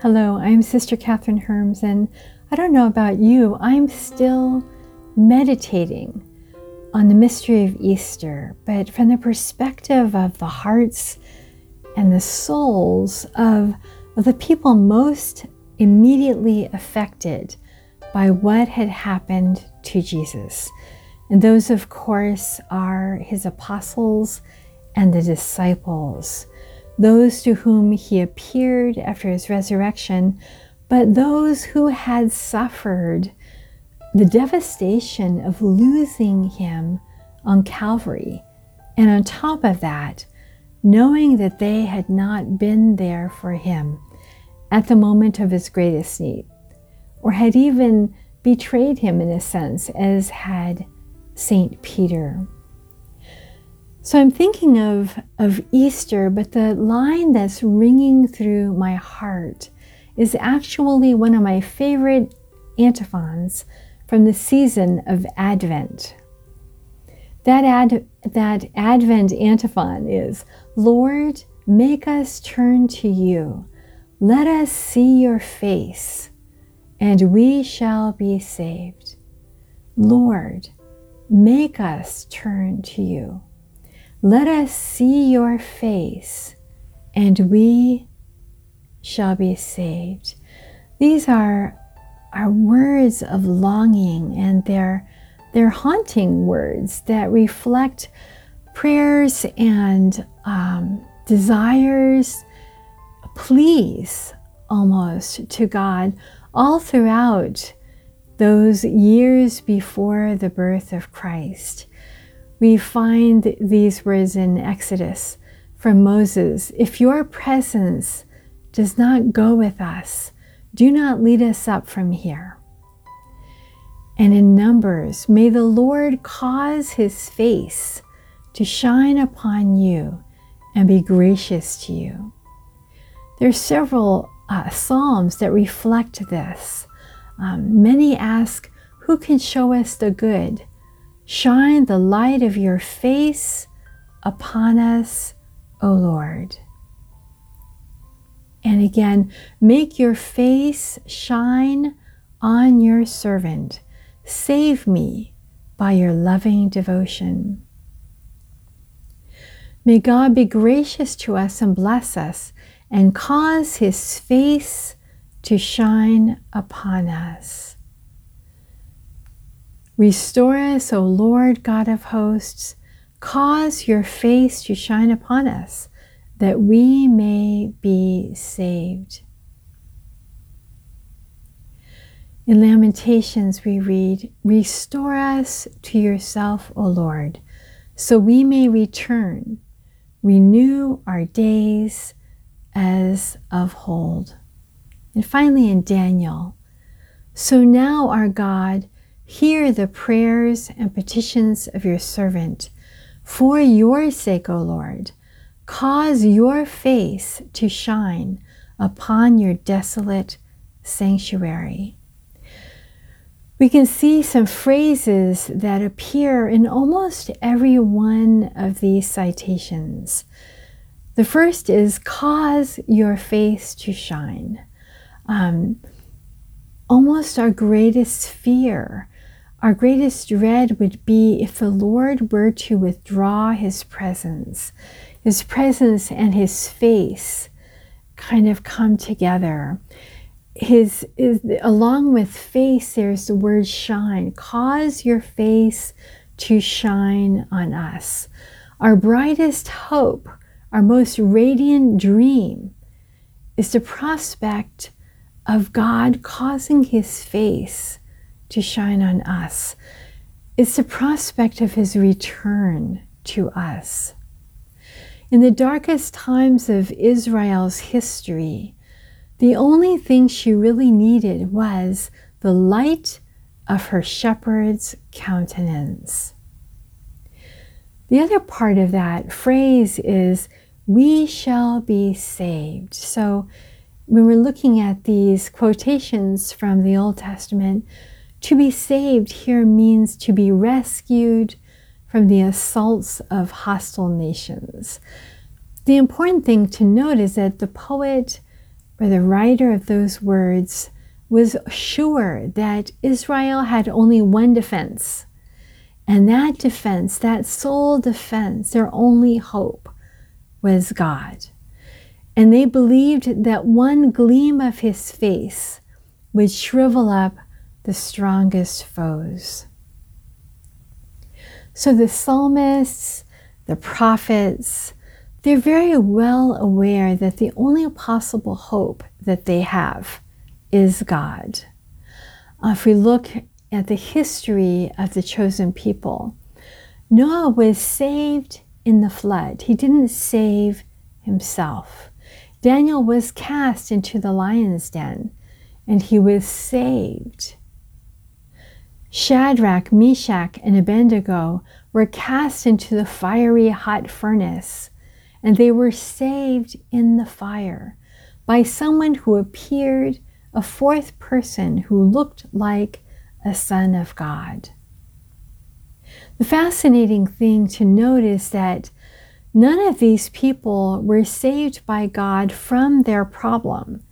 Hello, I'm Sister Kathryn Hermes, and I don't know about you, I'm still meditating on the mystery of Easter, but from the perspective of the hearts and the souls of, of the people most immediately affected by what had happened to Jesus. And those, of course, are his apostles and the disciples those to whom he appeared after his resurrection, but those who had suffered the devastation of losing him on Calvary. And on top of that, knowing that they had not been there for him at the moment of his greatest need, or had even betrayed him in a sense, as had St. Peter. So I'm thinking of, of Easter, but the line that's ringing through my heart is actually one of my favorite antiphons from the season of Advent. That, ad, that Advent antiphon is Lord, make us turn to you. Let us see your face, and we shall be saved. Lord, make us turn to you. Let us see your face, and we shall be saved. These are, are words of longing, and they're, they're haunting words that reflect prayers and um, desires, pleas almost to God all throughout those years before the birth of Christ. We find these words in Exodus from Moses If your presence does not go with us, do not lead us up from here. And in Numbers, may the Lord cause his face to shine upon you and be gracious to you. There are several uh, Psalms that reflect this. Um, many ask, Who can show us the good? Shine the light of your face upon us, O Lord. And again, make your face shine on your servant. Save me by your loving devotion. May God be gracious to us and bless us and cause his face to shine upon us. Restore us, O Lord God of hosts. Cause your face to shine upon us, that we may be saved. In Lamentations, we read, Restore us to yourself, O Lord, so we may return, renew our days as of hold. And finally, in Daniel, So now, our God, Hear the prayers and petitions of your servant. For your sake, O Lord, cause your face to shine upon your desolate sanctuary. We can see some phrases that appear in almost every one of these citations. The first is cause your face to shine. Um, almost our greatest fear our greatest dread would be if the Lord were to withdraw his presence, his presence and his face kind of come together. His, is, along with face, there's the word shine. Cause your face to shine on us. Our brightest hope, our most radiant dream is the prospect of God causing his face to shine on us. is the prospect of his return to us. In the darkest times of Israel's history, the only thing she really needed was the light of her shepherd's countenance. The other part of that phrase is, we shall be saved. So when we're looking at these quotations from the Old Testament, to be saved here means to be rescued from the assaults of hostile nations. The important thing to note is that the poet or the writer of those words was sure that Israel had only one defense. And that defense, that sole defense, their only hope was God. And they believed that one gleam of his face would shrivel up the strongest foes. So the psalmists, the prophets, they're very well aware that the only possible hope that they have is God. Uh, if we look at the history of the chosen people, Noah was saved in the flood. He didn't save himself. Daniel was cast into the lion's den and he was saved. Shadrach, Meshach, and Abednego were cast into the fiery hot furnace, and they were saved in the fire by someone who appeared a fourth person who looked like a son of God. The fascinating thing to note is that none of these people were saved by God from their problem.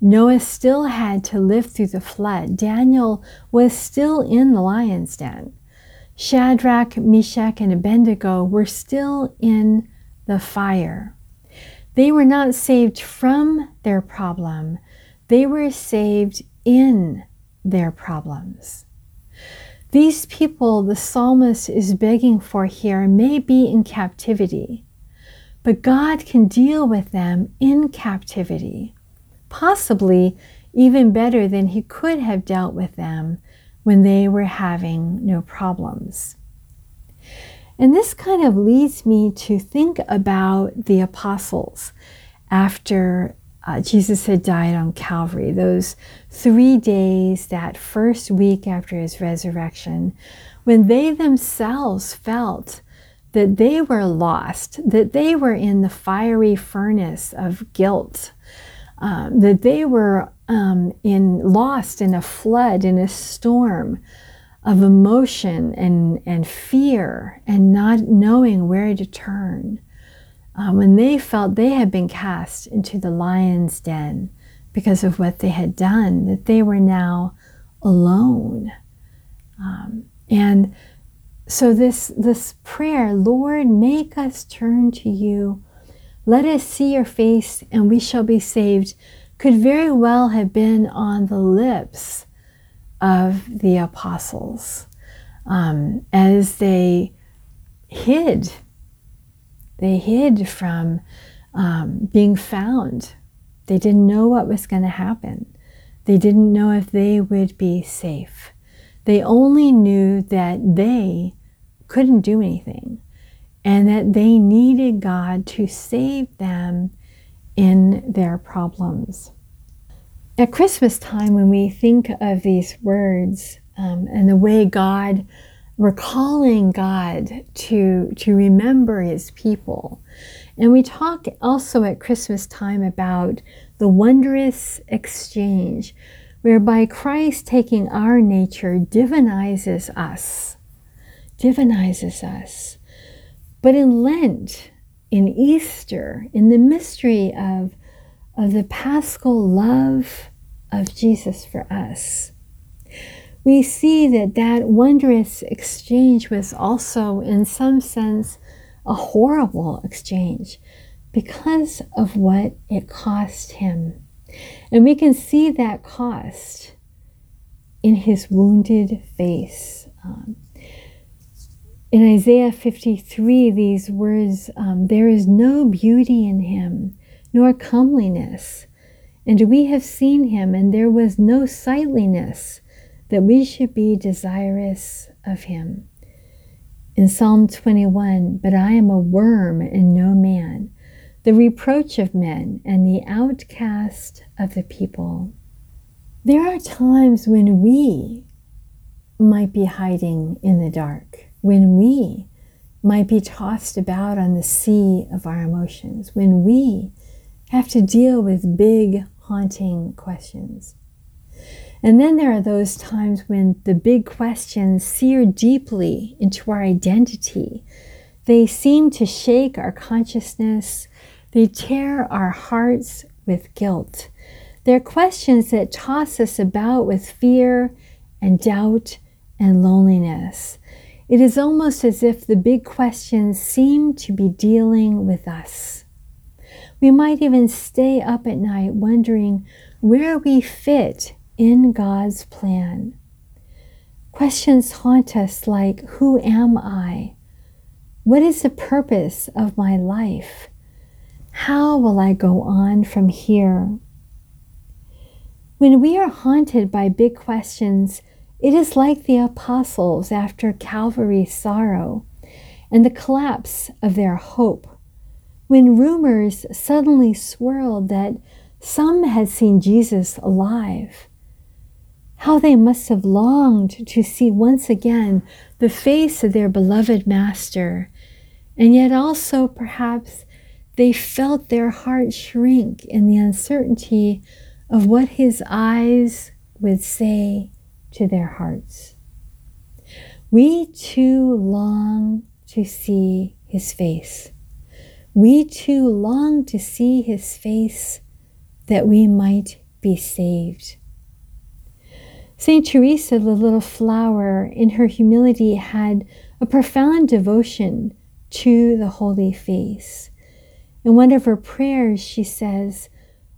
Noah still had to live through the flood. Daniel was still in the lion's den. Shadrach, Meshach, and Abednego were still in the fire. They were not saved from their problem, they were saved in their problems. These people the psalmist is begging for here may be in captivity, but God can deal with them in captivity possibly even better than he could have dealt with them when they were having no problems. And this kind of leads me to think about the apostles after uh, Jesus had died on Calvary, those three days, that first week after his resurrection, when they themselves felt that they were lost, that they were in the fiery furnace of guilt um, that they were um, in lost in a flood, in a storm of emotion and, and fear and not knowing where to turn. Uh, when they felt they had been cast into the lion's den because of what they had done, that they were now alone. Um, and so this this prayer, Lord, make us turn to you let us see your face and we shall be saved, could very well have been on the lips of the apostles um, as they hid. They hid from um, being found. They didn't know what was going to happen. They didn't know if they would be safe. They only knew that they couldn't do anything and that they needed God to save them in their problems. At Christmas time, when we think of these words um, and the way God, we're God to, to remember his people. And we talk also at Christmas time about the wondrous exchange whereby Christ taking our nature divinizes us, divinizes us but in Lent, in Easter, in the mystery of, of the paschal love of Jesus for us, we see that that wondrous exchange was also, in some sense, a horrible exchange because of what it cost him. And we can see that cost in his wounded face. Um, in Isaiah 53, these words, um, There is no beauty in him, nor comeliness. And we have seen him, and there was no sightliness that we should be desirous of him. In Psalm 21, But I am a worm and no man, the reproach of men, and the outcast of the people. There are times when we might be hiding in the dark when we might be tossed about on the sea of our emotions, when we have to deal with big, haunting questions. And then there are those times when the big questions sear deeply into our identity. They seem to shake our consciousness, they tear our hearts with guilt. They're questions that toss us about with fear and doubt and loneliness. It is almost as if the big questions seem to be dealing with us. We might even stay up at night wondering where we fit in God's plan. Questions haunt us like Who am I? What is the purpose of my life? How will I go on from here? When we are haunted by big questions, it is like the apostles after Calvary's sorrow and the collapse of their hope. When rumors suddenly swirled that some had seen Jesus alive, how they must have longed to see once again the face of their beloved Master, and yet also perhaps they felt their heart shrink in the uncertainty of what his eyes would say to their hearts. We too long to see his face. We too long to see his face that we might be saved. St. Teresa, the little flower, in her humility had a profound devotion to the holy face. In one of her prayers, she says,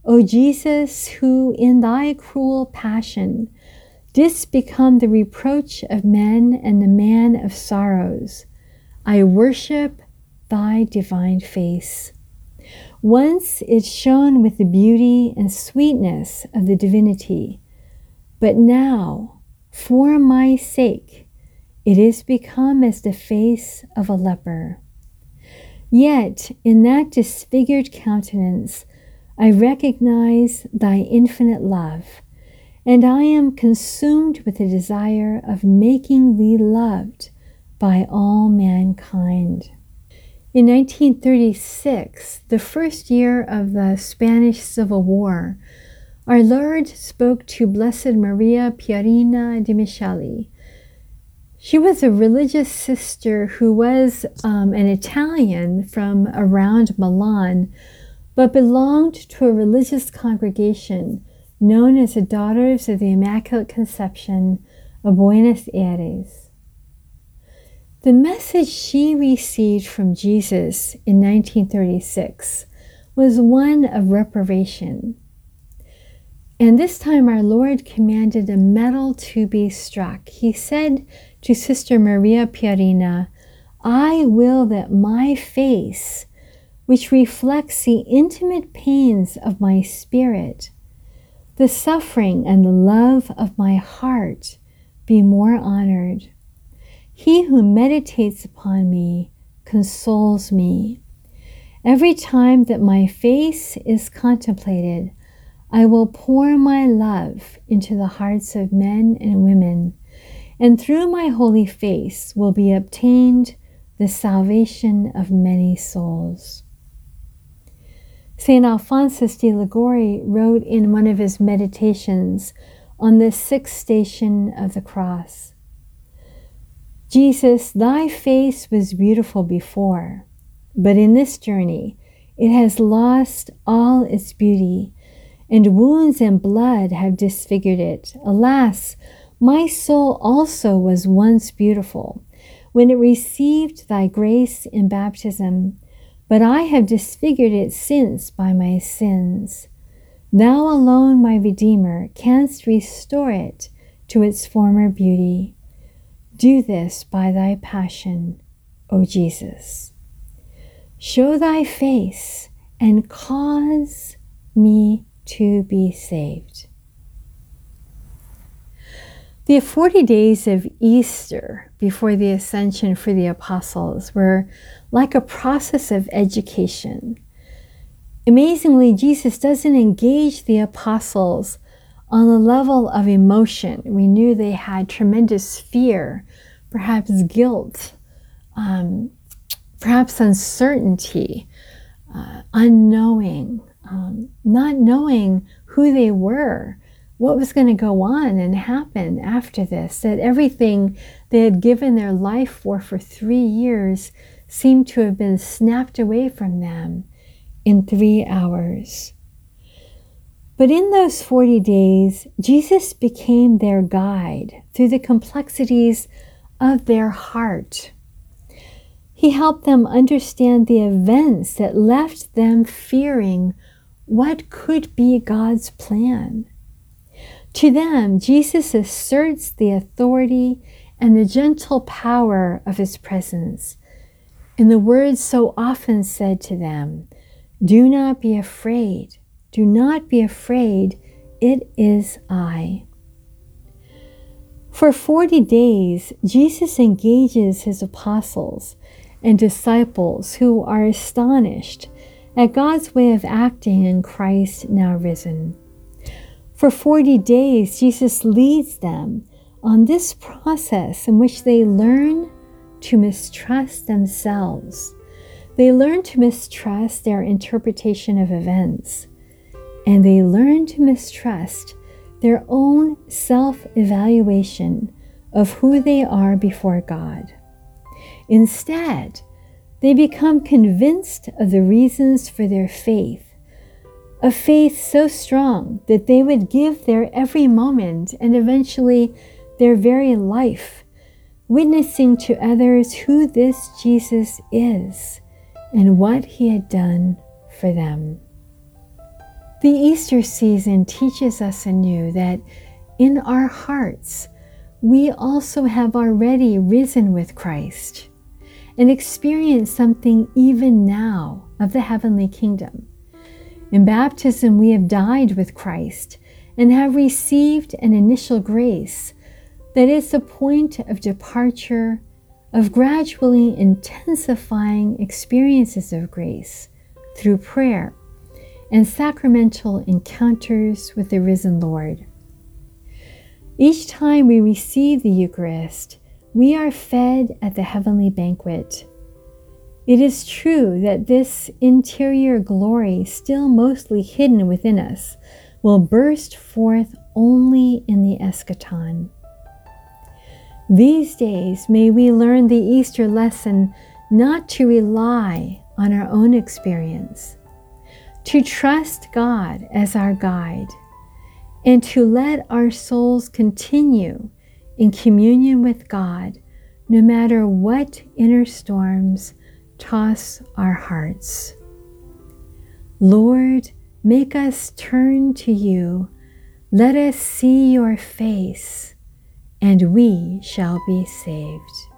O Jesus, who in thy cruel passion didst become the reproach of men and the man of sorrows. I worship thy divine face. Once it shone with the beauty and sweetness of the divinity, but now, for my sake, it is become as the face of a leper. Yet in that disfigured countenance, I recognize thy infinite love and I am consumed with the desire of making thee loved by all mankind. In 1936, the first year of the Spanish Civil War, our Lord spoke to Blessed Maria Pierina De Micheli. She was a religious sister who was um, an Italian from around Milan, but belonged to a religious congregation known as the Daughters of the Immaculate Conception of Buenos Aires. The message she received from Jesus in 1936 was one of reparation. And this time our Lord commanded a medal to be struck. He said to Sister Maria Pierina, I will that my face, which reflects the intimate pains of my spirit, the suffering and the love of my heart be more honored. He who meditates upon me consoles me. Every time that my face is contemplated, I will pour my love into the hearts of men and women, and through my holy face will be obtained the salvation of many souls. St. Alphonsus de Liguori wrote in one of his meditations on the sixth station of the cross Jesus, thy face was beautiful before, but in this journey it has lost all its beauty, and wounds and blood have disfigured it. Alas, my soul also was once beautiful when it received thy grace in baptism but I have disfigured it since by my sins. Thou alone, my Redeemer, canst restore it to its former beauty. Do this by thy passion, O Jesus. Show thy face and cause me to be saved. The 40 days of Easter before the ascension for the apostles were like a process of education. Amazingly, Jesus doesn't engage the apostles on the level of emotion. We knew they had tremendous fear, perhaps guilt, um, perhaps uncertainty, uh, unknowing, um, not knowing who they were what was going to go on and happen after this, that everything they had given their life for for three years seemed to have been snapped away from them in three hours. But in those 40 days, Jesus became their guide through the complexities of their heart. He helped them understand the events that left them fearing what could be God's plan. To them, Jesus asserts the authority and the gentle power of his presence. In the words so often said to them, Do not be afraid, do not be afraid, it is I. For 40 days, Jesus engages his apostles and disciples who are astonished at God's way of acting in Christ now risen. For 40 days, Jesus leads them on this process in which they learn to mistrust themselves. They learn to mistrust their interpretation of events, and they learn to mistrust their own self evaluation of who they are before God. Instead, they become convinced of the reasons for their faith, a faith so strong that they would give their every moment and eventually their very life, witnessing to others who this Jesus is and what he had done for them. The Easter season teaches us anew that in our hearts, we also have already risen with Christ and experience something even now of the heavenly kingdom. In baptism, we have died with Christ and have received an initial grace that is the point of departure, of gradually intensifying experiences of grace through prayer and sacramental encounters with the risen Lord. Each time we receive the Eucharist, we are fed at the heavenly banquet. It is true that this interior glory, still mostly hidden within us, will burst forth only in the eschaton. These days, may we learn the Easter lesson not to rely on our own experience, to trust God as our guide, and to let our souls continue in communion with God no matter what inner storms toss our hearts. Lord, make us turn to you. Let us see your face and we shall be saved.